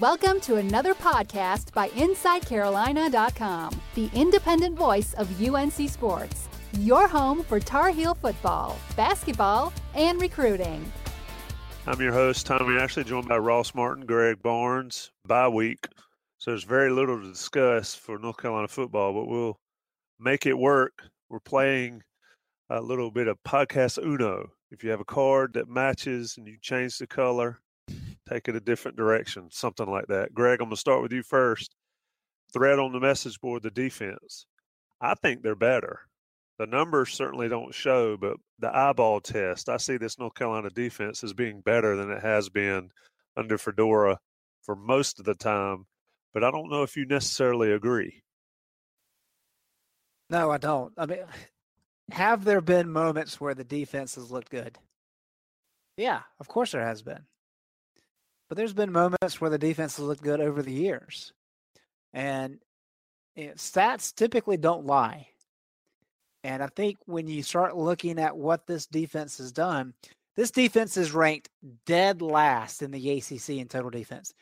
Welcome to another podcast by InsideCarolina.com, the independent voice of UNC Sports, your home for Tar Heel football, basketball, and recruiting. I'm your host, Tommy Ashley, joined by Ross Martin, Greg Barnes, bye week. So there's very little to discuss for North Carolina football, but we'll make it work. We're playing a little bit of podcast Uno. If you have a card that matches and you change the color, take it a different direction, something like that. Greg, I'm going to start with you first. Thread on the message board, the defense. I think they're better. The numbers certainly don't show, but the eyeball test, I see this North Carolina defense as being better than it has been under Fedora for most of the time. But I don't know if you necessarily agree. No, I don't. I mean, have there been moments where the defense has looked good? Yeah, of course there has been. But there's been moments where the defense has looked good over the years. And you know, stats typically don't lie. And I think when you start looking at what this defense has done, this defense is ranked dead last in the ACC in total defense.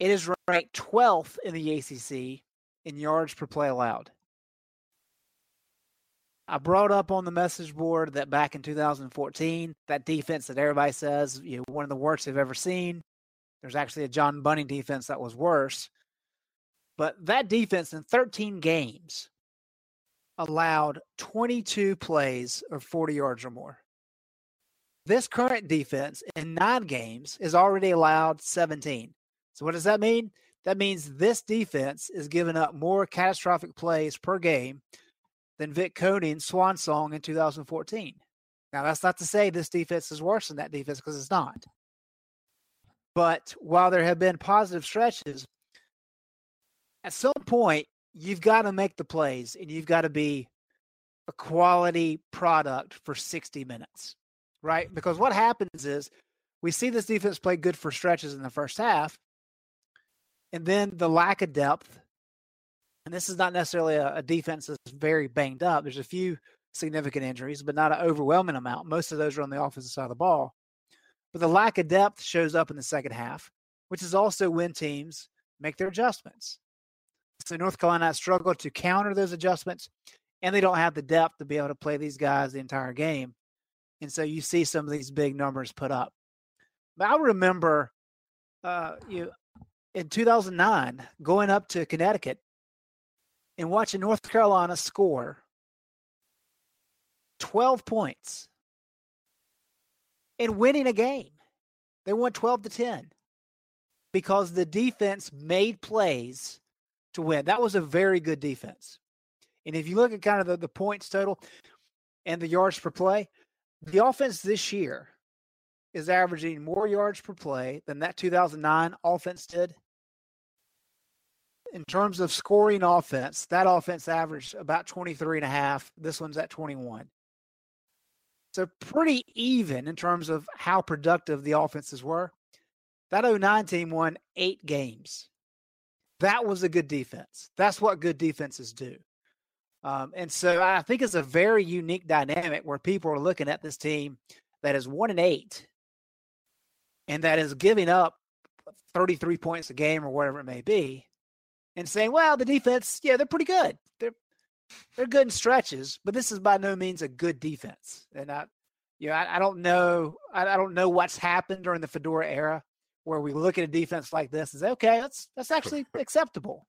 It is ranked 12th in the ACC in yards per play allowed. I brought up on the message board that back in 2014, that defense that everybody says you know one of the worst they've ever seen. There's actually a John Bunting defense that was worse. But that defense in 13 games allowed 22 plays of 40 yards or more. This current defense in nine games is already allowed 17. So what does that mean? That means this defense is giving up more catastrophic plays per game than Vic Koenning's swan song in 2014. Now, that's not to say this defense is worse than that defense because it's not. But while there have been positive stretches, at some point, you've got to make the plays and you've got to be a quality product for 60 minutes, right? Because what happens is we see this defense play good for stretches in the first half, and then the lack of depth and this is not necessarily a, a defense that's very banged up. There's a few significant injuries, but not an overwhelming amount. Most of those are on the offensive side of the ball. But the lack of depth shows up in the second half, which is also when teams make their adjustments. So North Carolina struggled to counter those adjustments, and they don't have the depth to be able to play these guys the entire game. And so you see some of these big numbers put up. But I remember uh, you in 2009 going up to Connecticut and watching North Carolina score 12 points and winning a game. They won 12 to 10 because the defense made plays to win. That was a very good defense. And if you look at kind of the, the points total and the yards per play, the offense this year is averaging more yards per play than that 2009 offense did in terms of scoring offense, that offense averaged about 23 and a half. This one's at 21. So pretty even in terms of how productive the offenses were. That 09 team won eight games. That was a good defense. That's what good defenses do. Um, and so I think it's a very unique dynamic where people are looking at this team that is one and eight and that is giving up 33 points a game or whatever it may be and saying, well, the defense, yeah, they're pretty good. They're they're good in stretches, but this is by no means a good defense. And I, you know, I, I don't know, I, I, don't know what's happened during the Fedora era where we look at a defense like this and say, okay, that's that's actually acceptable.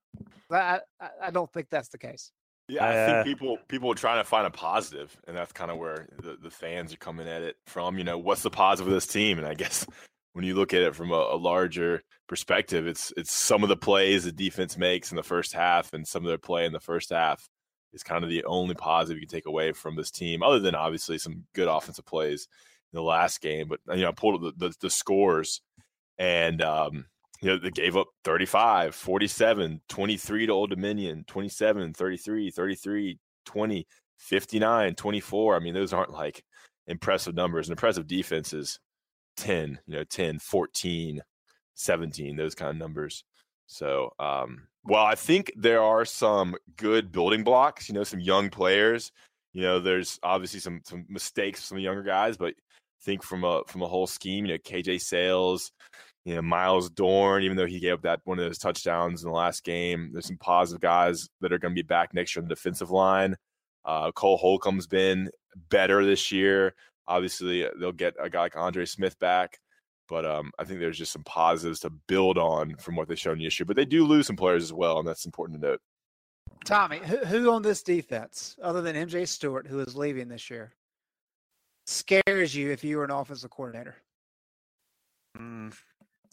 I, I, I don't think that's the case. Yeah, I think uh, people people are trying to find a positive, and that's kind of where the, the fans are coming at it from. You know, what's the positive of this team? And I guess when you look at it from a, a, larger perspective, it's it's some of the plays the defense makes in the first half and some of their play in the first half is kind of the only positive you can take away from this team, other than obviously some good offensive plays in the last game. But you know, I pulled the, the, the scores, and um, you know, they gave up 35, 47, 23 to Old Dominion, 27, 33, 33, 20, 59, 24. I mean, those aren't like impressive numbers. And impressive defenses 10, you know, 10, 14, 17, those kind of numbers. So, um, well, I think there are some good building blocks, you know, some young players. You know, there's obviously some some mistakes from the younger guys, but I think from a from a whole scheme, you know, KJ Sails, you know, Myles Dorn, even though he gave up that one of those touchdowns in the last game, there's some positive guys that are going to be back next year on the defensive line. Uh, Cole Holcomb's been better this year. Obviously, they'll get a guy like Andre Smith back. But um, I think there's just some positives to build on from what they've shown this year. But they do lose some players as well, and that's important to note. Tommy, who, who on this defense, other than MJ Stewart, who is leaving this year, scares you if you were an offensive coordinator? Mm,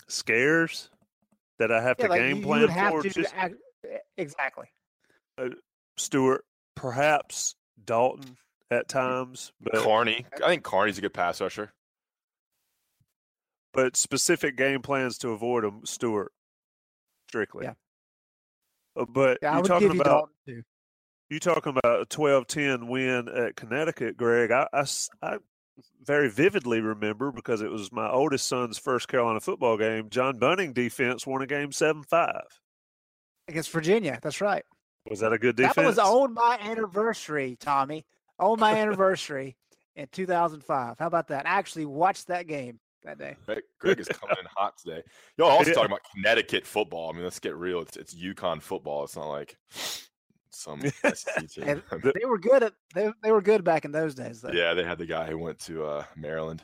scares that I have Yeah, to like game you, you plan for. to Just act, exactly. Stewart, perhaps Dalton at times, but Carney, I think Carney's a good pass rusher. but specific game plans to avoid him, Stewart, strictly. Yeah. Uh, But Yeah, you would talking give you about Dalton you talking about a 12-10 win at Connecticut, Greg. I I very vividly remember because it was my oldest son's first Carolina football game. John Bunting defense won a game seven five. against Virginia. That's right. Was that a good defense? That was on my anniversary, Tommy. On my anniversary in 2005. How about that? I actually watched that game that day. Greg, Greg is coming in hot today. Y'all also talking about Connecticut football. I mean, let's get real. It's it's UConn football. It's not like some SEC team. And they were good at they, they were good back in those days though. yeah, they had the guy who went to uh, Maryland,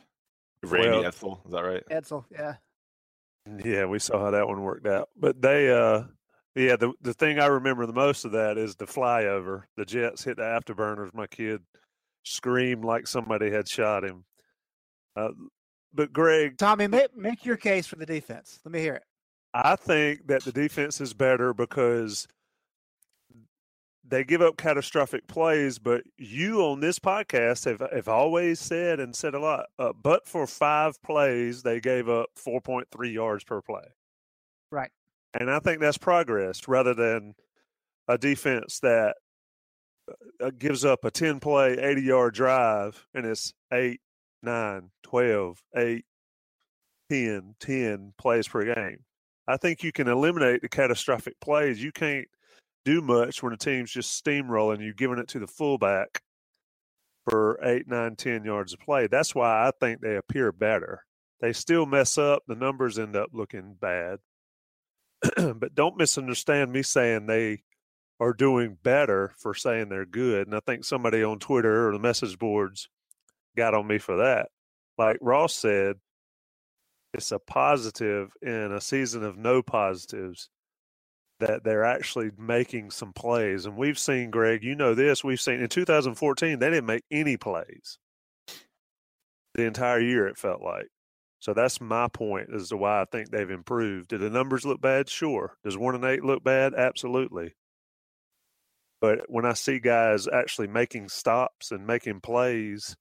Randy Well- Edsall. Is that right? Edsall, yeah. Yeah, we saw how that one worked out. But they, uh, yeah, the the thing I remember the most of that is the flyover. The Jets hit the afterburners. My kid screamed like somebody had shot him. Uh, but Greg, Tommy, make make your case for the defense. Let me hear it. I think that the defense is better because they give up catastrophic plays. But you on this podcast have have always said and said a lot. Uh, but for five plays, they gave up four point three yards per play. Right. And I think that's progress rather than a defense that uh, gives up a 10 play, 80 yard drive and it's 8, 9, 12, 8, 10, 10 plays per game. I think you can eliminate the catastrophic plays. You can't do much when a team's just steamrolling you, giving it to the fullback for 8, 9, 10 yards of play. That's why I think they appear better. They still mess up. The numbers end up looking bad. but don't misunderstand me saying they are doing better for saying they're good. And I think somebody on Twitter or the message boards got on me for that. Like Ross said, it's a positive in a season of no positives that they're actually making some plays. And we've seen, Greg, you know this, we've seen in 2014, they didn't make any plays the entire year, it felt like. So that's my point as to why I think they've improved. Do the numbers look bad? Sure. Does one and eight look bad? Absolutely. But when I see guys actually making stops and making plays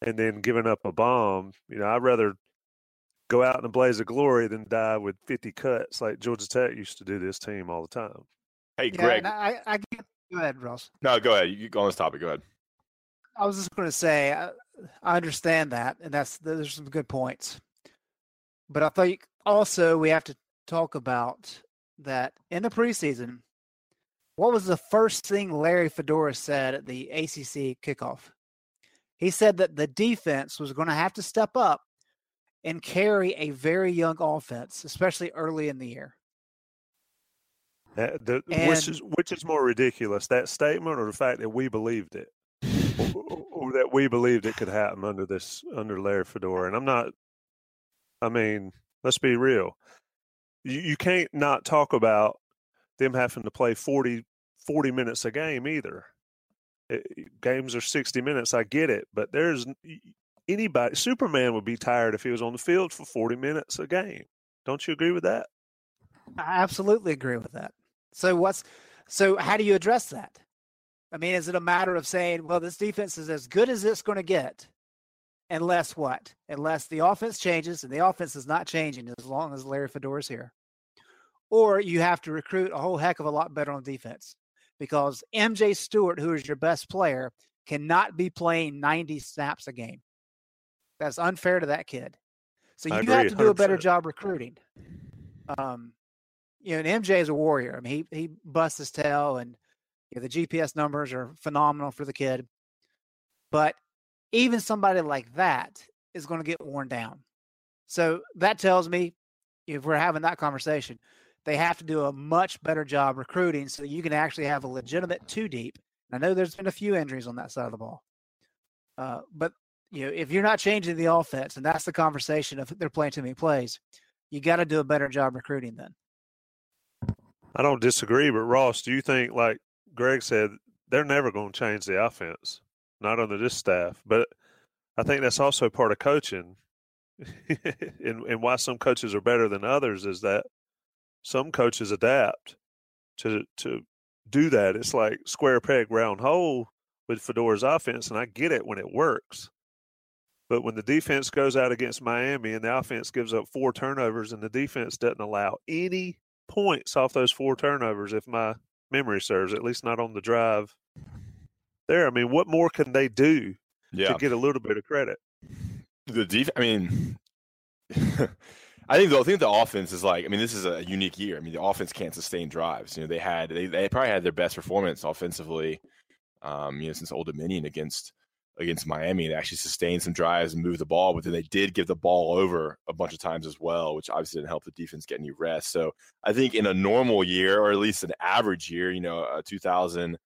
and then giving up a bomb, you know, I'd rather go out in a blaze of glory than die with 50 cuts like Georgia Tech used to do this team all the time. Hey, Yeah, Greg. and I, I get go ahead, Ross. No, go ahead. You go on this topic. Go ahead. I was just going to say I, I understand that, and that's there's some good points. But I think also we have to talk about that in the preseason. What was the first thing Larry Fedora said at the ACC kickoff? He said that the defense was going to have to step up and carry a very young offense, especially early in the year. Uh, the, which is which is more ridiculous, that statement or the fact that we believed it, that we believed it could happen under this under Larry Fedora? And I'm not. I mean, let's be real. You, you can't not talk about them having to play 40, 40 minutes a game either. It- games are 60 minutes. I get it, but there's anybody. Superman would be tired if he was on the field for 40 minutes a game. Don't you agree with that? I absolutely agree with that. So what's so how do you address that? I mean, is it a matter of saying, well, this defense is as good as it's going to get, unless what? Unless the offense changes, and the offense is not changing as long as Larry Fedora is here. Or you have to recruit a whole heck of a lot better on defense because MJ Stewart, who is your best player, cannot be playing 90 snaps a game. That's unfair to that kid. So you have to do a better job recruiting. Um, you know, and MJ is a warrior. I mean, he he busts his tail, and you know, the GPS numbers are phenomenal for the kid. But even somebody like that is going to get worn down. So that tells me, if we're having that conversation, they have to do a much better job recruiting so you can actually have a legitimate two deep. I know there's been a few injuries on that side of the ball, uh, but you know if you're not changing the offense, and that's the conversation of they're playing too many plays, you got to do a better job recruiting then. I don't disagree, but Ross, do you think, like Greg said, they're never going to change the offense, not under this staff? But I think that's also part of coaching, and, and why some coaches are better than others is that some coaches adapt to to do that. It's like square peg round hole with Fedora's offense, and I get it when it works. But when the defense goes out against Miami and the offense gives up four turnovers and the defense doesn't allow any points off those four turnovers, if my memory serves, at least not on the drive there. I mean, what more can they do yeah. to get a little bit of credit? The def- I mean, I think the I think the offense is like I mean this is a unique year. I mean the offense can't sustain drives. You know they had they, they probably had their best performance offensively, um, you know since Old Dominion against against Miami. They actually sustained some drives and moved the ball, but then they did give the ball over a bunch of times as well, which obviously didn't help the defense get any rest. So I think in a normal year, or at least an average year, you know, a 2016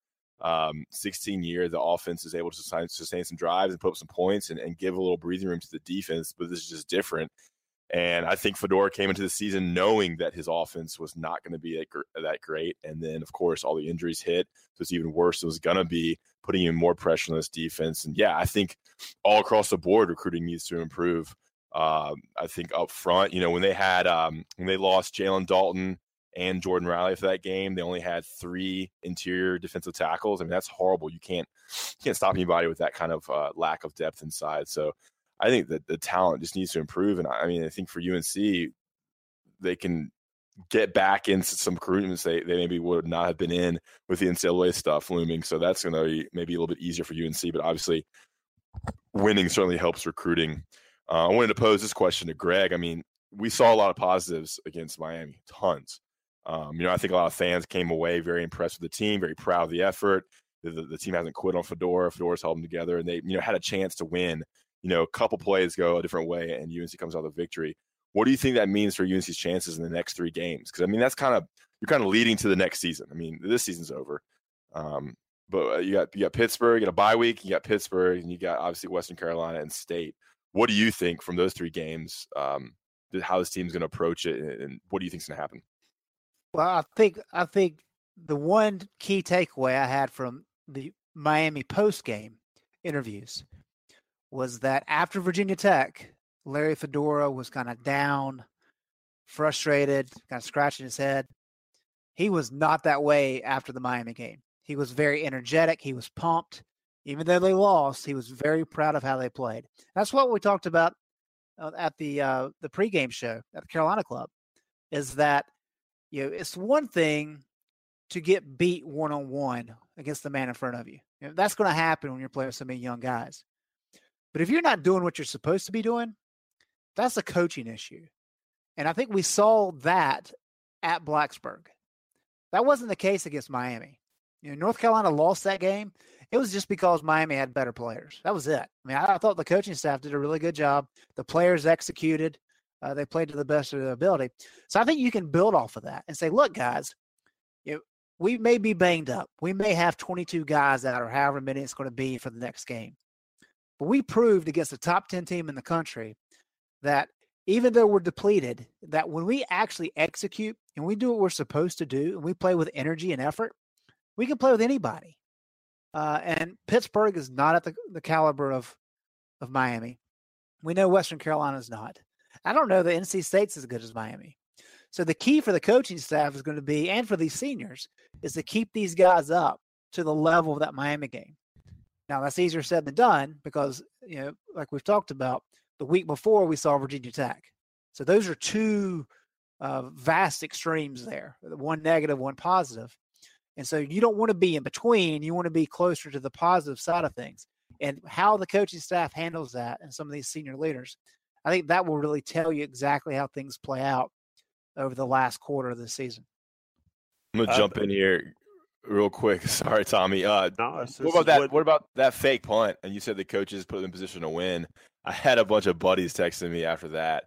um, year, the offense is able to sustain, sustain some drives and put up some points and, and give a little breathing room to the defense. But this is just different. And I think Fedora came into the season knowing that his offense was not going to be that great. And then, of course, all the injuries hit. So it's even worse. It was going to be putting even more pressure on this defense. And yeah, I think all across the board, recruiting needs to improve. Um, I think up front, you know, when they had, um, when they lost Jalen Dalton and Jordan Riley for that game, they only had three interior defensive tackles. I mean, that's horrible. You can't, you can't stop anybody with that kind of uh, lack of depth inside. So I think that the talent just needs to improve. And I mean, I think for UNC, they can get back into some recruitments they, they maybe would not have been in with the NCAA stuff looming. So that's going to be maybe a little bit easier for UNC, but obviously winning certainly helps recruiting. Uh, I wanted to pose this question to Greg. I mean, we saw a lot of positives against Miami, tons. Um, you know, I think a lot of fans came away very impressed with the team, very proud of the effort. The, the, the team hasn't quit on Fedora. Fedora's held them together, and they, you know, had a chance to win you know, a couple plays go a different way and UNC comes out a victory. What do you think that means for UNC's chances in the next three games? Because I mean, that's kind of you're kind of leading to the next season. I mean, this season's over, um, but uh, you got you got Pittsburgh, you got a bye week, you got Pittsburgh, and you got obviously Western Carolina and State. What do you think from those three games? Um, how this team's going to approach it, and what do you think's going to happen? Well, I think I think the one key takeaway I had from the Miami post game interviews was that after Virginia Tech, Larry Fedora was kind of down, frustrated, kind of scratching his head. He was not that way after the Miami game. He was very energetic. He was pumped. Even though they lost, he was very proud of how they played. That's what we talked about uh, at the uh, the pregame show at the Carolina Club. Is that you know it's one thing to get beat one on one against the man in front of you. you know, that's going to happen when you're playing so many young guys. But if you're not doing what you're supposed to be doing, that's a coaching issue. And I think we saw that at Blacksburg. That wasn't the case against Miami. You know, North Carolina lost that game. It was just because Miami had better players. That was it. I mean, I, thought the coaching staff did a really good job. The players executed. Uh, they played to the best of their ability. So I think you can build off of that and say, look, guys, you know, we may be banged up. We may have 22 guys out or however many it's going to be for the next game. But we proved against the top 10 team in the country that even though we're depleted, that when we actually execute and we do what we're supposed to do and we play with energy and effort, we can play with anybody. Uh, and Pittsburgh is not at the, the caliber of of Miami. We know Western Carolina is not. I don't know that NC State's as good as Miami. So the key for the coaching staff is going to be, and for these seniors, is to keep these guys up to the level of that Miami game. Now that's easier said than done because you know, like we've talked about, the week before we saw Virginia Tech. So those are two uh, vast extremes there. One negative, one positive. And so you don't want to be in between. You want to be closer to the positive side of things. And how the coaching staff handles that and some of these senior leaders, I think that will really tell you exactly how things play out over the last quarter of the season. I'm gonna Uh, jump in here real quick. Sorry, Tommy. Uh, No, it's- what this about that? what- What about that fake punt? And you said the coaches put them in position to win. I had a bunch of buddies texting me after that,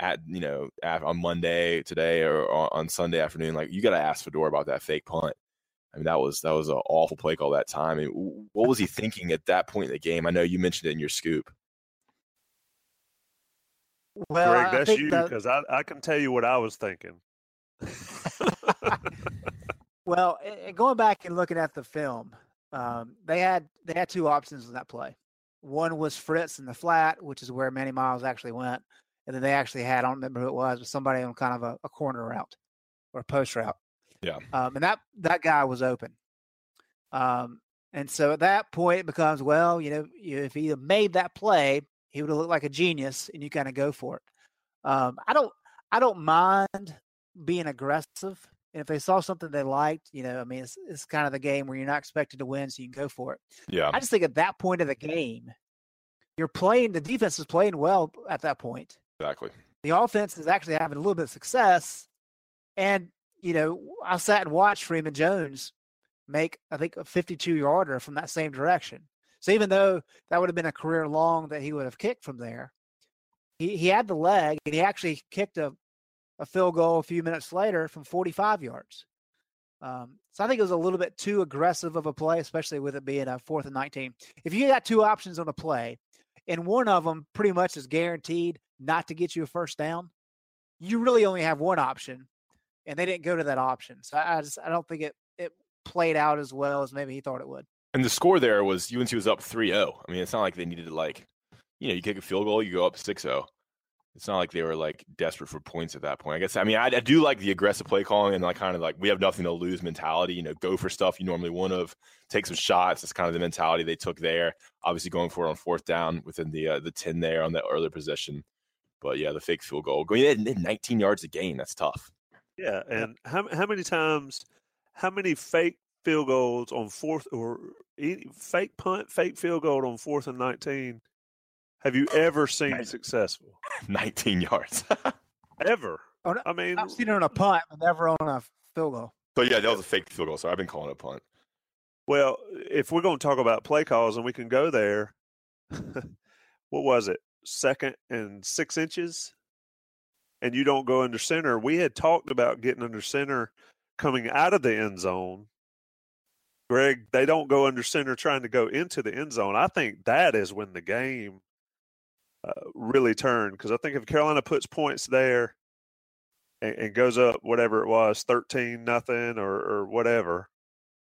at you know, at, on Monday today or on, on Sunday afternoon. Like, you got to ask Fedora about that fake punt. I mean, that was that was an awful play call that time. I mean, what was he thinking at that point in the game? I know you mentioned it in your scoop. Well, Greg, I that's think you the- because I, I can tell you what I was thinking. well, going back and looking at the film, um, they had they had two options in that play. One was Fritz in the flat, which is where Manny Miles actually went, and then they actually had I don't remember who it was, but somebody on kind of a, a corner route or a post route. Yeah. Um, and that that guy was open. Um, and so at that point, it becomes well, you know, you, if he had made that play, he would have looked like a genius, and you kind of go for it. Um, I don't I don't mind being aggressive. And if they saw something they liked, you know, I mean, it's, it's kind of the game where you're not expected to win, so you can go for it. Yeah, I just think at that point of the game, you're playing, the defense is playing well at that point. exactly. The offense is actually having a little bit of success. And, you know, I sat and watched Freeman Jones make, I think, a 52 yarder from that same direction. So even though that would have been a career long that he would have kicked from there, he, he had the leg and he actually kicked a, a field goal a few minutes later from 45 yards. Um, so I think it was a little bit too aggressive of a play, especially with it being a fourth and 19. If you got two options on a play, and one of them pretty much is guaranteed not to get you a first down, you really only have one option, and they didn't go to that option. So I, just I don't think it it played out as well as maybe he thought it would. And the score there was UNC was up 3-0. I mean, it's not like they needed to like, you know, you kick a field goal, you go up 6-0. It's not like they were like desperate for points at that point. I guess I mean I, I do like the aggressive play calling and like kind of like we have nothing to lose mentality. You know, go for stuff you normally wouldn't have, take some shots. That's kind of the mentality they took there. Obviously going for it on fourth down within the uh, the ten there on that earlier position. But yeah, the fake field goal going in 19 yards a gain. That's tough. Yeah, and how how many times, how many fake field goals on fourth or any, fake punt, fake field goal on fourth and nineteen have you ever seen Right. successful? 19 yards. Ever? Oh, no, I mean, I've seen it on a punt, but never on a field goal. so yeah, that was a fake field goal. So I've been calling it a punt. well, if we're going to talk about play calls and we can go there, what was it? Second and six inches, and you don't go under center. We had talked about getting under center coming out of the end zone. Greg, they don't go under center trying to go into the end zone. I think that is when the game uh, really turn because I think if Carolina puts points there and, and goes up whatever it was, thirteen nothing or, or whatever,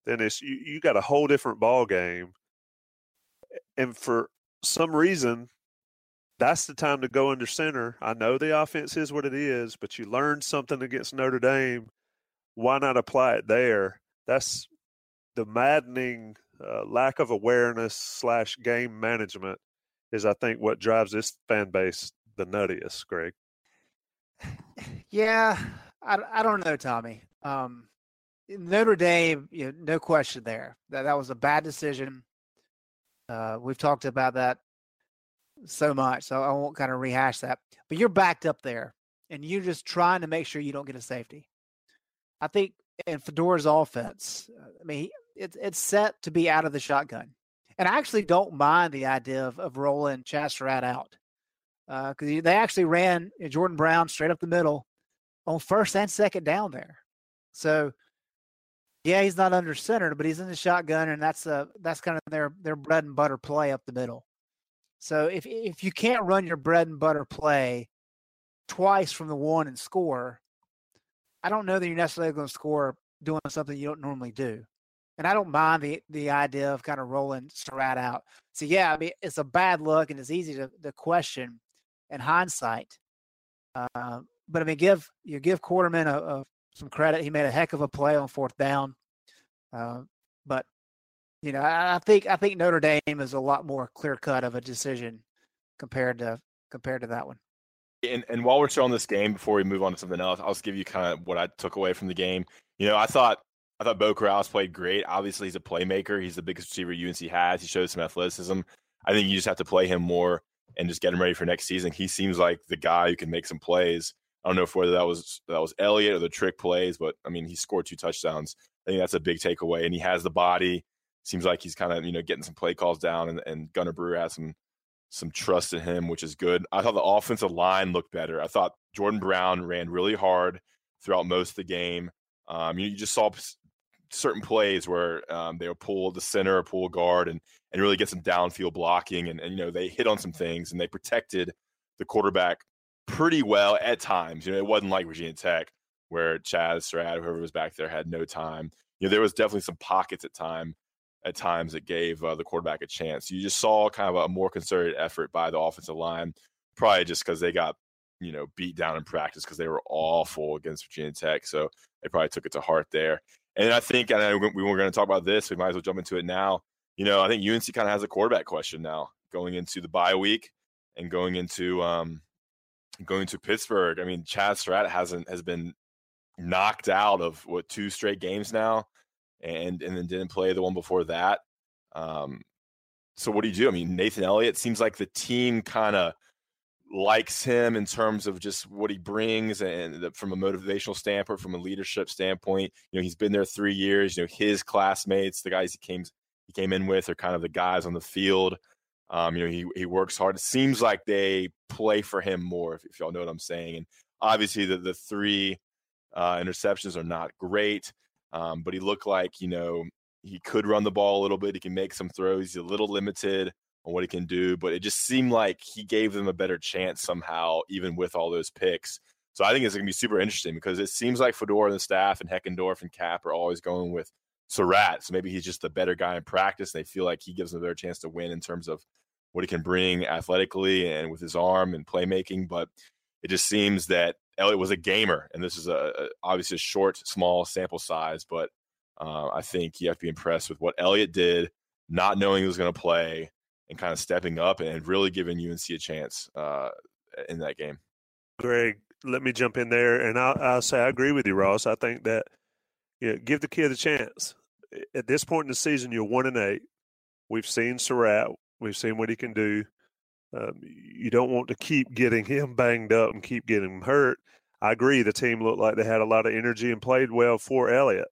then it's you, you got a whole different ball game. And for some reason, that's the time to go under center. I know the offense is what it is, but you learned something against Notre Dame. Why not apply it there? That's the maddening uh, lack of awareness slash game management is, I think, what drives this fan base the nuttiest, Greg. Yeah, I, I don't know, Tommy. Um, Notre Dame, you know, no question there. That that was a bad decision. Uh, we've talked about that so much, so I won't kind of rehash that. But you're backed up there, and you're just trying to make sure you don't get a safety. I think in Fedora's offense, uh, I mean, it's it's set to be out of the shotgun, and I actually don't mind the idea of, of rolling Chaz Surratt out because they actually ran Jordan Brown straight up the middle on first and second down there. So, yeah, he's not under center, but he's in the shotgun, and that's uh that's kind of their their bread and butter play up the middle. So if if you can't run your bread and butter play twice from the one and score, I don't know that you're necessarily going to score doing something you don't normally do. And I don't mind the the idea of kind of rolling Surratt out. So yeah, I mean it's a bad look and it's easy to, to question in hindsight. Uh, but I mean, give you give Quarterman a, a, some credit. He made a heck of a play on fourth down. Uh, but you know, I, I think I think Notre Dame is a lot more clear cut of a decision compared to compared to that one. And, and while we're still on this game, before we move on to something else, I'll just give you kind of what I took away from the game. You know, I thought I thought Beau Corrales played great. Obviously, he's a playmaker. He's the biggest receiver UNC has. He shows some athleticism. I think you just have to play him more and just get him ready for next season. He seems like the guy who can make some plays. I don't know if whether that was that was Elliott or the trick plays, but I mean, he scored two touchdowns. I think that's a big takeaway, and he has the body. Seems like he's kind of you know getting some play calls down, and, and Gunnar Brewer has some some trust in him, which is good. I thought the offensive line looked better. I thought Jordan Brown ran really hard throughout most of the game. Um, you, you, just saw certain plays where um, they would pull the center or pull guard and and really get some downfield blocking, and, and you know they hit on some things and they protected the quarterback pretty well at times. You know, it wasn't like Virginia Tech where Chaz Surratt, whoever was back there, had no time. You know, there was definitely some pockets at time at times that gave uh, the quarterback a chance. You just saw kind of a more concerted effort by the offensive line, probably just because they got you know beat down in practice because they were awful against Virginia Tech, so they probably took it to heart there. And I think, and we were going to talk about this. We might as well jump into it now. You know, I think UNC kind of has a quarterback question now going into the bye week and going into um, going to Pittsburgh. I mean, Chaz Surratt hasn't has been knocked out of what two straight games now, and and then didn't play the one before that. Um, so what do you do? I mean, Nathan Elliott seems like the team kind of likes him in terms of just what he brings and the, from a motivational standpoint, from a leadership standpoint. You know, he's been there three years. You know, his classmates, the guys he came he came in with, are kind of the guys on the field. Um, you know, he he works hard. It seems like they play for him more, if, if y'all know what I'm saying. And obviously, the the three uh, interceptions are not great, um, but he looked like you know he could run the ball a little bit. He can make some throws. He's a little limited on what he can do, but it just seemed like he gave them a better chance somehow, even with all those picks. So I think it's going to be super interesting because it seems like Fedora and the staff and Heckendorf and Cap are always going with Surratt. So maybe he's just the better guy in practice. And they feel like he gives them a better chance to win in terms of what he can bring athletically and with his arm and playmaking. But it just seems that Elliott was a gamer, and this is a, a obviously a short, small sample size. But uh, I think you have to be impressed with what Elliott did, not knowing he was going to play, and kind of stepping up and really giving UNC a chance uh, in that game. Greg, let me jump in there, and I'll, I'll, say I agree with you, Ross. I think that you know, give the kid a chance. At this point in the season, you're one and eight. We've seen Surratt. We've seen what he can do. Um, you don't want to keep getting him banged up and keep getting him hurt. I agree. The team looked like they had a lot of energy and played well for Elliott.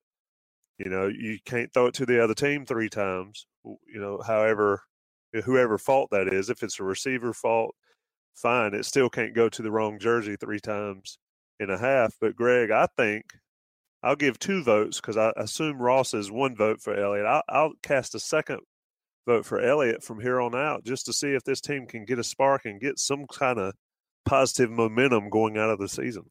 You know, you can't throw it to the other team three times. You know, however whoever fault that is. If it's a receiver fault, fine. It still can't go to the wrong jersey three times in a half. But Greg, I think I'll give two votes because I assume Ross is one vote for Elliott. I'll, I'll, cast a second vote for Elliott from here on out just to see if this team can get a spark and get some kind of positive momentum going out of the season.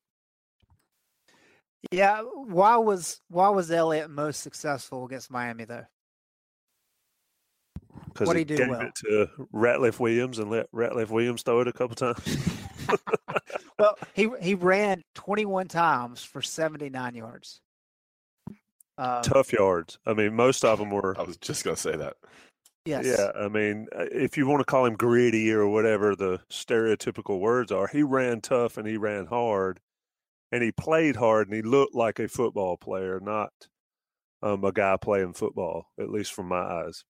Yeah, why was why was Elliott most successful against Miami though? Because he gave well? it to Ratliff Williams and let Ratliff Williams throw it a couple times. well, he he ran 21 times for 79 yards. Um, Tough yards. I mean, most of them were. I was just going to say that. Yes. Yeah, I mean, uh, if you want to call him gritty or whatever the stereotypical words are, he ran tough and he ran hard, and he played hard and he looked like a football player, not um, a guy playing football, at least from my eyes.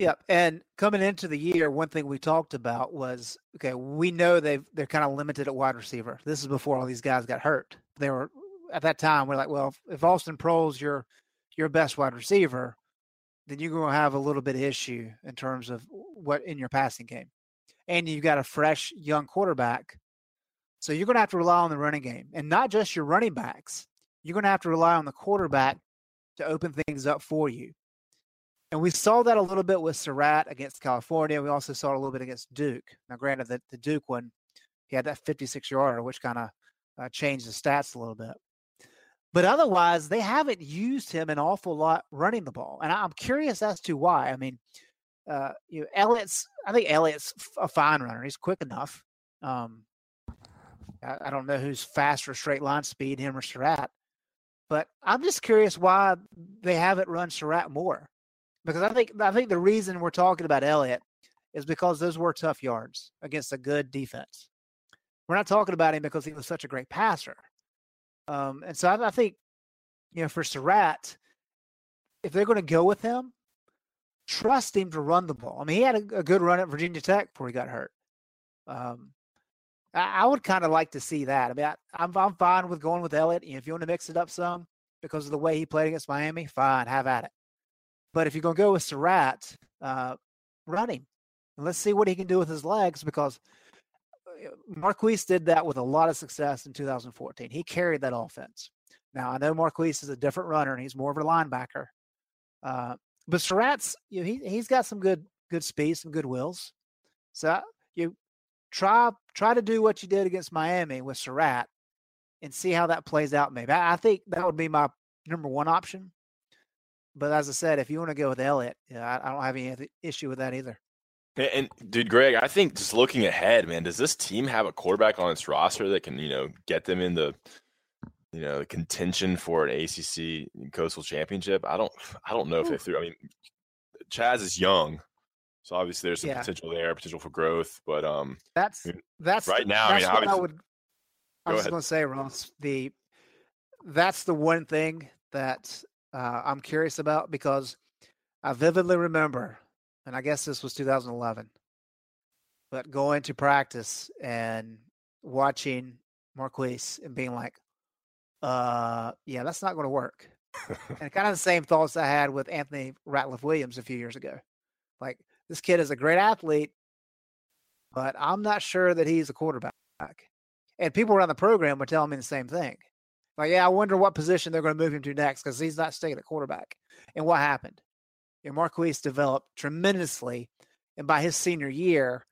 Yeah, and coming into the year, one thing we talked about was okay. We know they they're kind of limited at wide receiver. This is before all these guys got hurt. They were at that time. We're like, well, if Austin Proehl's your your best wide receiver, then you're going to have a little bit of issue in terms of what in your passing game, and you've got a fresh young quarterback, so you're going to have to rely on the running game, and not just your running backs. You're going to have to rely on the quarterback to open things up for you. And we saw that a little bit with Surratt against California. We also saw it a little bit against Duke. Now, granted, that the Duke one, he had that 56 yarder, which kind of uh, changed the stats a little bit. But otherwise, they haven't used him an awful lot running the ball, and I'm curious as to why. I mean, uh, you know, Elliott's. I think Elliott's a fine runner. He's quick enough. Um, I, I, don't know who's faster straight line speed, him or Surratt. But I'm just curious why they haven't run Surratt more. Because I think I think the reason we're talking about Elliott is because those were tough yards against a good defense. We're not talking about him because he was such a great passer. Um, and so I, I think, you know, for Surratt, if they're going to go with him, trust him to run the ball. I mean, he had a, a good run at Virginia Tech before he got hurt. Um, I, I would kind of like to see that. I mean, I, am I'm, I'm fine with going with Elliott. You know, if you want to mix it up some because of the way he played against Miami, fine, have at it. But if you're going to go with Surratt, uh, run him. And let's see what he can do with his legs because uh, Marquise did that with a lot of success in 2014. He carried that offense. Now I know Marquise is a different runner and he's more of a linebacker, uh, but Surratt's you know, he he's got some good good speed, some good wills. So you try try to do what you did against Miami with Surratt and see how that plays out. Maybe I, I think that would be my number one option. But as I said, if you want to go with Elliott, yeah, I, I don't have any issue with that either. And, and, dude, Greg, I think just looking ahead, man, does this team have a quarterback on its roster that can, you know, get them in the, you know, contention for an ACC Coastal Championship? I don't, I don't know Ooh. if they threw. I mean, Chaz is young, so obviously there's some yeah. potential there, potential for growth. But um, that's that's right now. That's I mean, obviously I would. I was going to say, Ross, the that's the one thing that uh, I'm curious about because I vividly remember and I guess this was 2011. But going to practice and watching Marquise and being like, uh, yeah, that's not going to work. and kind of the same thoughts I had with Anthony Ratliff Williams a few years ago. Like, this kid is a great athlete, but I'm not sure that he's a quarterback. And people around the program were telling me the same thing. Like, yeah, I wonder what position they're going to move him to next because he's not staying at quarterback. And what happened? know, Marquise developed tremendously. And by his senior year,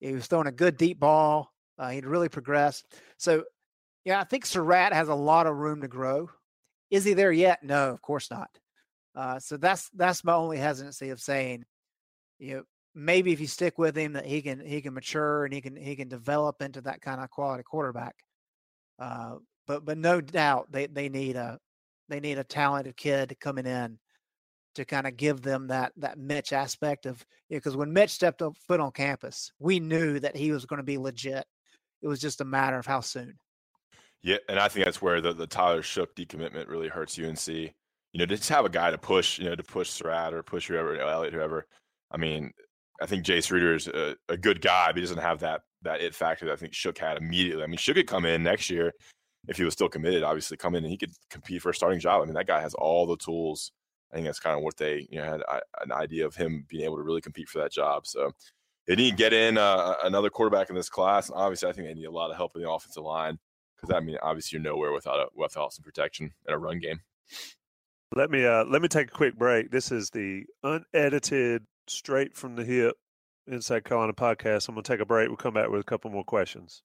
he was throwing a good deep ball. Uh, he'd really progressed. So, yeah, I think Surratt has a lot of room to grow. Is he there yet? No, of course not. Uh, so that's that's my only hesitancy of saying, you know, maybe if you stick with him, that he can he can mature and he can he can develop into that kind of quality quarterback. Uh, but but no doubt they they need a they need a talented kid coming in to kind of give them that that Mitch aspect of because you know, when Mitch stepped up foot on campus, we knew that he was going to be legit. It was just a matter of how soon. Yeah, and I think that's where the, the Tyler Shough decommitment really hurts UNC. You know, to just have a guy to push, you know, to push Surratt or push whoever, Elliott, whoever. I mean, I think Jace Ruder is a, a, good guy, but he doesn't have that that it factor that I think Shook had immediately. I mean, Shough could come in next year if he was still committed. Obviously, come in and he could compete for a starting job. I mean, that guy has all the tools I think that's kind of what they you know had an idea of him being able to really compete for that job. So they need to get in uh, another quarterback in this class. And obviously, I think they need a lot of help in the offensive line because I mean, obviously, you're nowhere without a, without some protection and a run game. Let me uh, let me take a quick break. This is the unedited, straight from the hip Inside Carolina podcast. I'm gonna take a break. We'll come back with a couple more questions.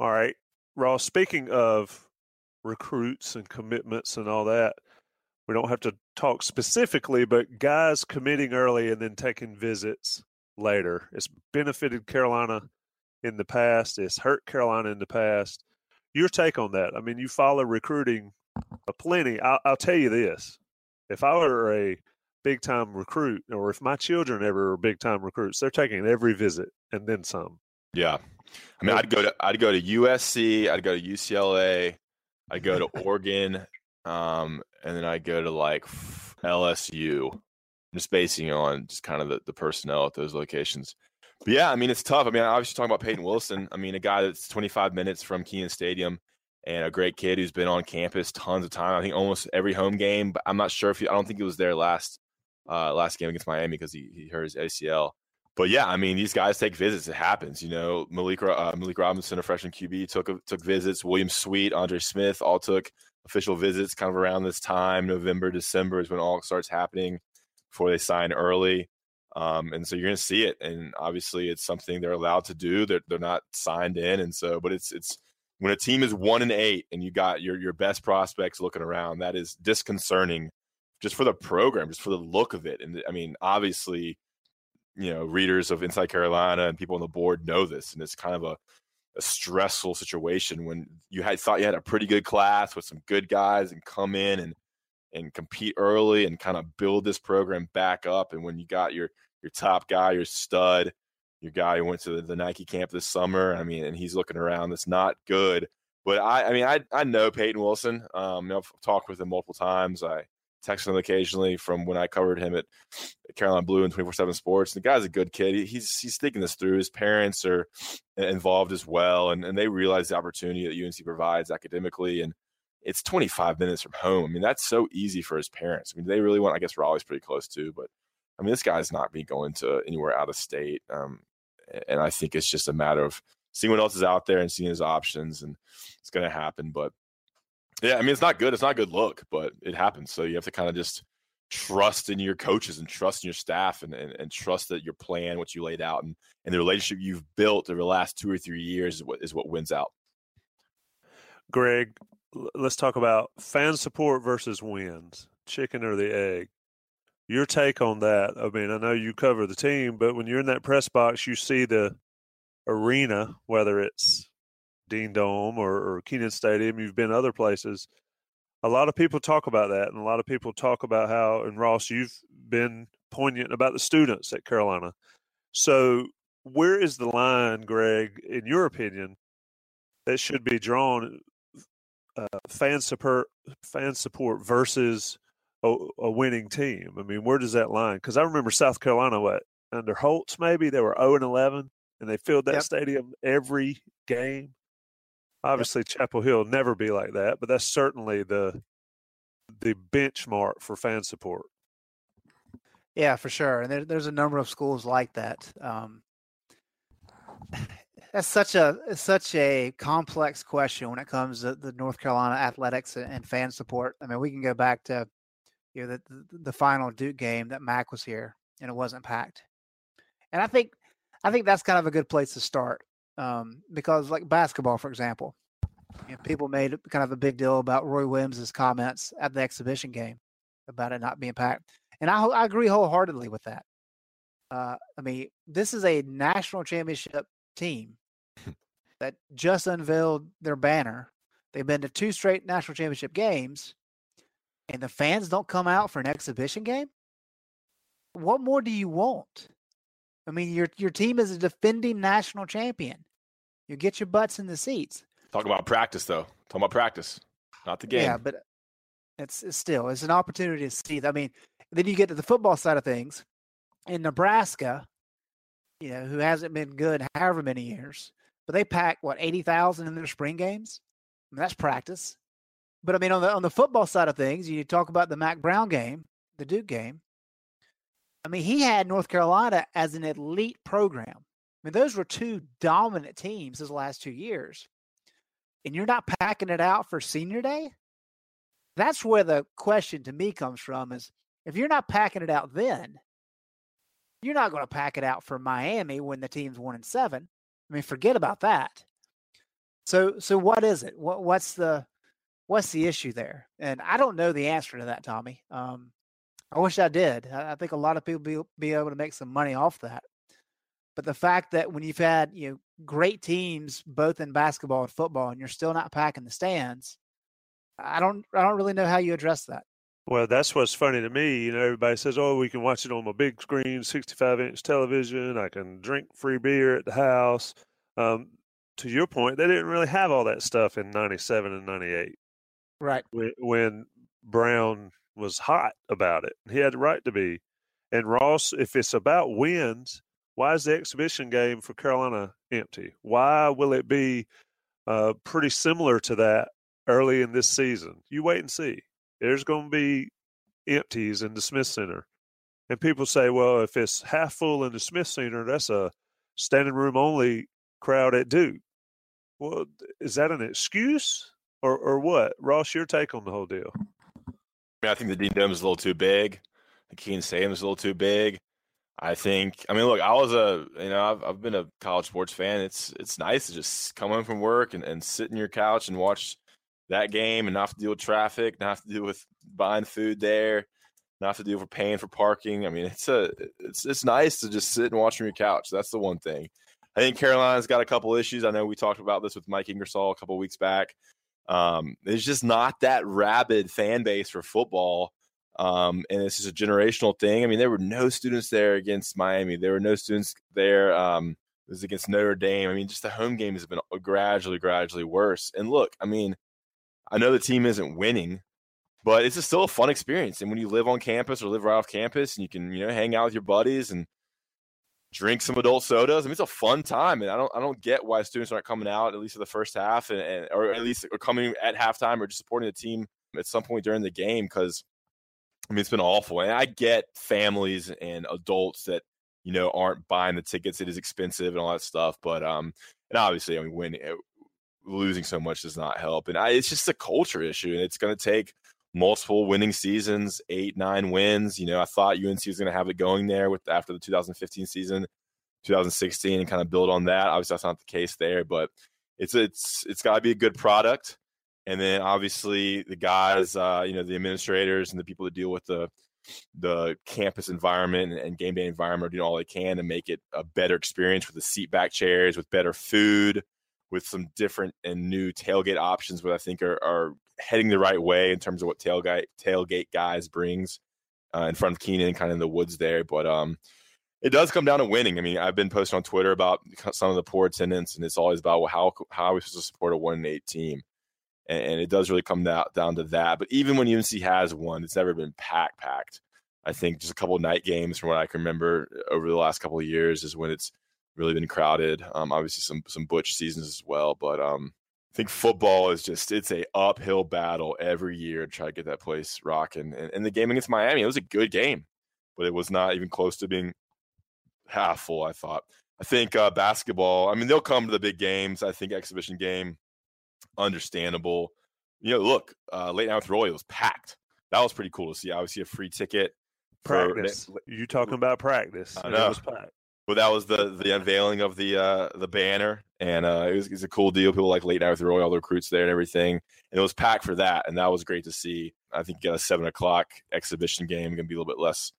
All right. Ross, speaking of recruits and commitments and all that, we don't have to talk specifically, but guys committing early and then taking visits later. It's benefited Carolina in the past, it's hurt Carolina in the past. Your take on that? I mean, you follow recruiting plenty. I'll, I'll tell you this if I were a big time recruit, or if my children ever were big time recruits, they're taking every visit and then some. Yeah. I mean, I'd go to I'd go to USC, I'd go to UCLA, I'd go to Oregon, um, and then I'd go to like LSU. I'm just basing on just kind of the, the personnel at those locations. But yeah, I mean, it's tough. I mean, obviously talking about Peyton Wilson. I mean, a guy that's 25 minutes from Kenan Stadium and a great kid who's been on campus tons of time. I think almost every home game, but I'm not sure if he, I don't think he was there last uh, last game against Miami because he, he hurt his ACL but yeah, I mean, these guys take visits. It happens, you know. Malik uh, Malik Robinson, a freshman QB, took took visits. William Sweet, Andre Smith, all took official visits kind of around this time. November, December is when all starts happening before they sign early. Um, and so you're going to see it. And obviously, it's something they're allowed to do. They're, they're not signed in. And so, but it's, it's, when a team is one and eight and you got your, your best prospects looking around, that is disconcerting just for the program, just for the look of it. And I mean, obviously, you know, readers of Inside Carolina and people on the board know this. And it's kind of a, a stressful situation when you had thought you had a pretty good class with some good guys and come in and and compete early and kind of build this program back up. And when you got your your top guy, your stud, your guy who went to the, the Nike camp this summer, I mean, and he's looking around, that's not good. But I, I mean, I I know Peyton Wilson. Um, I've talked with him multiple times. I text him occasionally from when I covered him at Carolina Blue and 24/7 Sports. The guy's a good kid. He's he's thinking this through. His parents are involved as well, and and they realize the opportunity that UNC provides academically, and it's 25 minutes from home. I mean, that's so easy for his parents. I mean, they really want. I guess Raleigh's pretty close too, but I mean, this guy's not be going to anywhere out of state. Um, and I think it's just a matter of seeing what else is out there and seeing his options, and it's going to happen. But yeah, I mean, it's not good. It's not a good look, but it happens. So you have to kind of just trust in your coaches and trust in your staff and, and, and, trust that your plan, what you laid out, and, and the relationship you've built over the last two or three years is what, is what wins out. Greg, let's talk about fan support versus wins chicken or the egg. Your take on that? I mean, I know you cover the team, but when you're in that press box, you see the arena, whether it's Dean Dome or, or Kenan Stadium, you've been other places. A lot of people talk about that, and a lot of people talk about how, and Ross, you've been poignant about the students at Carolina. So, where is the line, Greg, in your opinion, that should be drawn? Uh, fan support, fan support versus a, a, winning team. I mean, where does that line? Because I remember South Carolina, what under Holtz, maybe they were zero and eleven, and they filled that yep. stadium every game. Obviously, yep. Chapel Hill never be like that, but that's certainly the the benchmark for fan support. Yeah, for sure. And there, there's a number of schools like that. Um, that's such a such a complex question when it comes to the North Carolina athletics and, and fan support. I mean, we can go back to you know the, the, the final Duke game that Mack was here and it wasn't packed, and I think I think that's kind of a good place to start um, because like basketball, for example, you know, people made kind of a big deal about Roy Williams' comments at the exhibition game about it not being packed, and I, I agree wholeheartedly with that. Uh, I mean, this is a national championship team that just unveiled their banner. They've been to two straight national championship games, and the fans don't come out for an exhibition game. What more do you want? I mean, your your team is a defending national champion. You get your butts in the seats. Talk about practice, though. Talk about practice, not the game. Yeah, but it's, it's still it's an opportunity to see. I mean, then you get to the football side of things. In Nebraska, you know, who hasn't been good however many years, but they pack what eighty thousand in their spring games. I mean, that's practice. But I mean, on the on the football side of things, you talk about the Mack Brown game, the Duke game. I mean, he had North Carolina as an elite program. I mean, those were two dominant teams his last two years. And you're not packing it out for senior day? That's where the question to me comes from is if you're not packing it out then, you're not going to pack it out for Miami when the team's one and seven. I mean, forget about that. So so what is it? What what's the what's the issue there? And I don't know the answer to that, Tommy. Um, I wish I did. I, think a lot of people be be able to make some money off that. But the fact that when you've had you know great teams both in basketball and football, and you're still not packing the stands, I don't I don't really know how you address that. Well, that's what's funny to me. You know, everybody says, "Oh, we can watch it on my big screen, 65 inch television. I can drink free beer at the house." Um, to your point, they didn't really have all that stuff in '97 and '98. Right. When, when Brown was hot about it. He had the right to be. And Ross, if it's about wins, why is the exhibition game for Carolina empty? Why will it be uh, pretty similar to that early in this season? You wait and see. There's going to be empties in the Smith Center. And people say, well, if it's half full in the Smith Center, that's a standing room only crowd at Duke. Well, is that an excuse or, or what? Ross, your take on the whole deal? Mean, I think the Dean is a little too big. I Kenan Stadium's a little too big. I think. I mean, look, I was a you know I've I've been a college sports fan. It's it's nice to just come home from work and, and sit in your couch and watch that game and not have to deal with traffic, not have to deal with buying food there, not have to deal with paying for parking. I mean, it's a it's it's nice to just sit and watch from your couch. That's the one thing. I think Carolina's got a couple issues. I know we talked about this with Mike Ingersoll a couple weeks back. Um, there's just not that rabid fan base for football um, and this is a generational thing. I mean, there were no students there against Miami. There were no students there. Um, it was against Notre Dame. I mean, just the home games have been gradually, gradually worse. And look, I mean, I know the team isn't winning, but it's still a fun experience. And when you live on campus or live right off campus, and you can, you know, hang out with your buddies and drink some adult sodas. I mean, it's a fun time, and I don't, I don't get why students aren't coming out at least for the first half, and, and or at least or coming at halftime or just supporting the team at some point during the game because I mean, it's been awful. And I get families and adults that, you know, aren't buying the tickets. It is expensive and all that stuff. But, um, and obviously, I mean, when eh, losing so much does not help. And I, it's just a culture issue. And it's going to take multiple winning seasons, eight, nine wins. You know, I thought UNC was going to have it going there with after the 2015 season, 2016, and kind of build on that. Obviously, that's not the case there, but it's it's it's got to be a good product and then obviously the guys, uh, you know, the administrators and the people that deal with the the campus environment and, game day environment are doing all they can to make it a better experience with the seat back chairs, with better food, with some different and new tailgate options, what I think are, are heading the right way in terms of what tailgate tailgate guys brings uh, in front of Kenan, kind of in the woods there. But um, it does come down to winning. I mean, I've been posting on Twitter about some of the poor attendance, and it's always about well, how how are we supposed to support a one and eight team? and, it does really come down, down to that. But even when UNC has one, it's never been packed packed. I think just a couple night games from what I can remember over the last couple of years is when it's really been crowded. Um, obviously some some butch seasons as well, but um, I think football is just it's a uphill battle every year to try to get that place rocking. And, and the game against Miami, it was a good game, but it was not even close to being half full. I thought. I think uh, basketball. I mean, they'll come to the big games. I think exhibition game understandable. You know, look, uh, late night with Roy was packed. That was pretty cool to see. Obviously, a free ticket. Practice. For, you talking about practice? I know. It was packed. Well, that was the the unveiling of the uh, the banner, and uh, it, was, it was a cool deal. People like late night with Roy, all the recruits there and everything, and it was packed for that, and that was great to see. I think you got a seven o'clock exhibition game, going to be a little bit less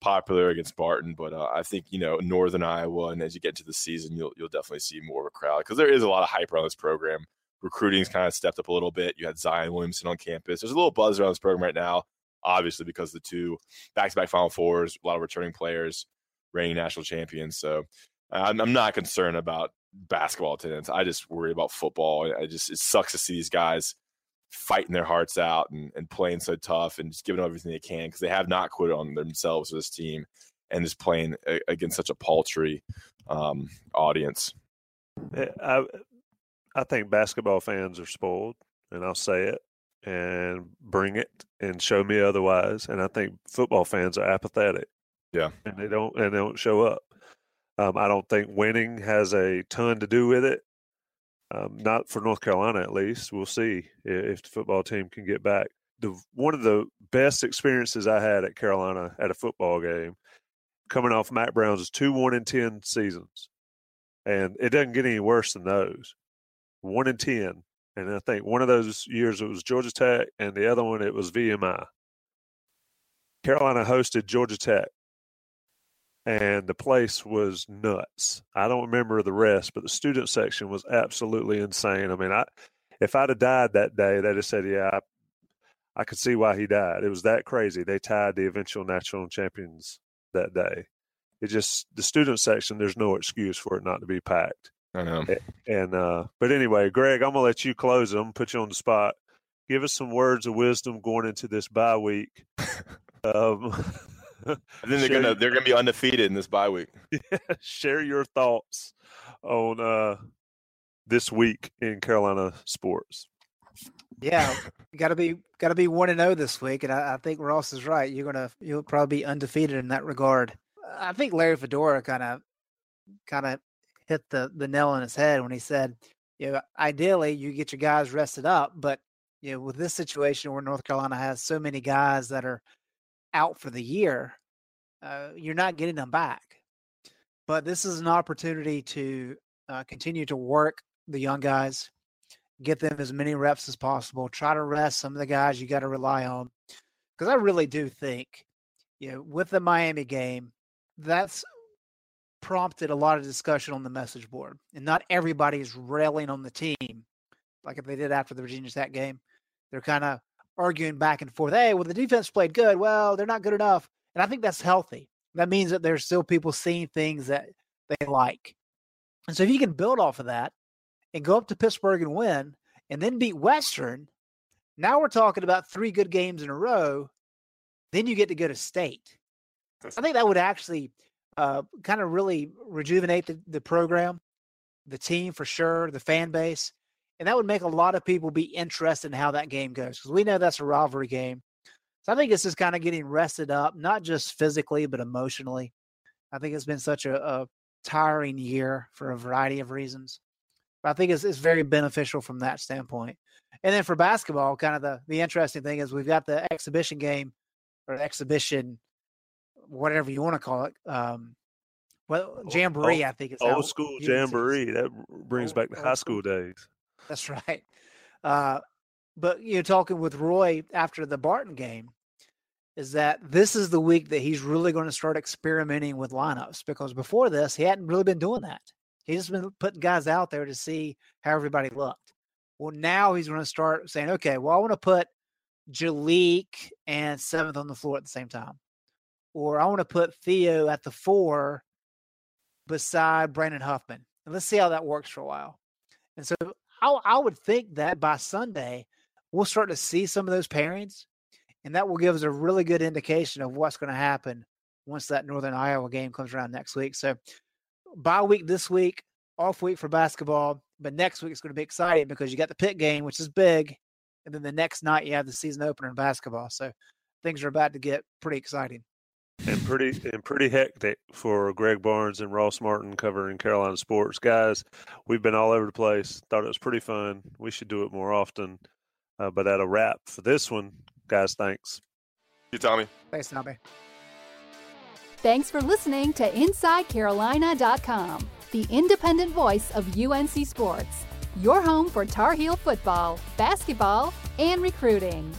popular against Barton, but uh, I think you know Northern Iowa, and as you get to the season, you'll you'll definitely see more of a crowd because there is a lot of hype around this program recruiting's kind of stepped up a little bit. You had Zion Williamson on campus. There's a little buzz around this program right now, obviously because the two back-to-back Final Fours, a lot of returning players, reigning national champions. So I'm, I'm not concerned about basketball attendance. I just worry about football. I just it sucks to see these guys fighting their hearts out and, and playing so tough and just giving everything they can because they have not quit on themselves for this team and just playing a, against such a paltry um, audience. I, I think basketball fans are spoiled, and I'll say it and bring it and show me otherwise. And I think football fans are apathetic. Yeah, and they don't and they don't show up. Um, I don't think winning has a ton to do with it. Um, not for North Carolina, at least. We'll see if the football team can get back. The one of the best experiences I had at Carolina at a football game, coming off Mack Brown's two one and ten seasons, and it doesn't get any worse than those one in ten, and I think one of those years it was Georgia Tech, and the other one it was VMI. Carolina hosted Georgia Tech, and the place was nuts. I don't remember the rest, but the student section was absolutely insane. I mean, I if I'd have died that day, they'd have said, "Yeah, I, I could see why he died." It was that crazy. They tied the eventual national champions that day. It just the student section. There's no excuse for it not to be packed. I know. And uh, but anyway, Greg, I'm gonna let you close them. Put you on the spot. Give us some words of wisdom going into this bye week. um, I think they're gonna they're gonna be undefeated in this bye week. Yeah, share your thoughts on uh, this week in Carolina sports. Yeah, got to be got to be one and zero oh this week, and I, I, think Ross is right. You're gonna you'll probably be undefeated in that regard. I think Larry Fedora kind of kind of hit the the nail on his head when he said, you know, ideally you get your guys rested up, but you know, with this situation where North Carolina has so many guys that are out for the year, uh, you're not getting them back. But this is an opportunity to uh, continue to work the young guys, get them as many reps as possible, try to rest some of the guys you got to rely on. Because I really do think, you know, with the Miami game, that's prompted a lot of discussion on the message board. And not everybody is railing on the team like if they did after the Virginia Tech game. They're kind of arguing back and forth. Hey, well, the defense played good. Well, they're not good enough. And I think that's healthy. That means that there's still people seeing things that they like. And so if you can build off of that and go up to Pittsburgh and win and then beat Western, now we're talking about three good games in a row. Then you get to go to state. I think that would actually uh, kind of really rejuvenate the, the program, the team for sure, the fan base. And that would make a lot of people be interested in how that game goes because we know that's a rivalry game. So I think this is kind of getting rested up, not just physically, but emotionally. I think it's been such a, a tiring year for a variety of reasons. But I think it's, it's very beneficial from that standpoint. And then for basketball, kind of the, the interesting thing is we've got the exhibition game or exhibition, whatever you want to call it. Um, well, jamboree, I think it's old school jamboree. That brings old, back the high school days. That's right. Uh, but you know, talking with Roy after the Barton game, is that this is the week that he's really going to start experimenting with lineups because before this he hadn't really been doing that. He's just been putting guys out there to see how everybody looked. Well, now he's going to start saying, okay, well, I want to put Jalek and seventh on the floor at the same time, or I want to put Theo at the four beside Brandon Huffman, and let's see how that works for a while. And so I, I would think that by Sunday we'll start to see some of those pairings and that will give us a really good indication of what's going to happen once that Northern Iowa game comes around next week. So, bye week this week, off week for basketball, but next week it's going to be exciting because you got the Pitt game, which is big, and then the next night you have the season opener in basketball. So, things are about to get pretty exciting. And pretty and pretty hectic for Greg Barnes and Ross Martin covering Carolina sports. Guys, we've been all over the place. Thought it was pretty fun. We should do it more often. Uh, but at a wrap for this one, guys. Thanks. You, Tommy. Thanks, Tommy. Thanks for listening to InsideCarolina.com, the independent voice of UNC Sports, your home for Tar Heel football, basketball, and recruiting.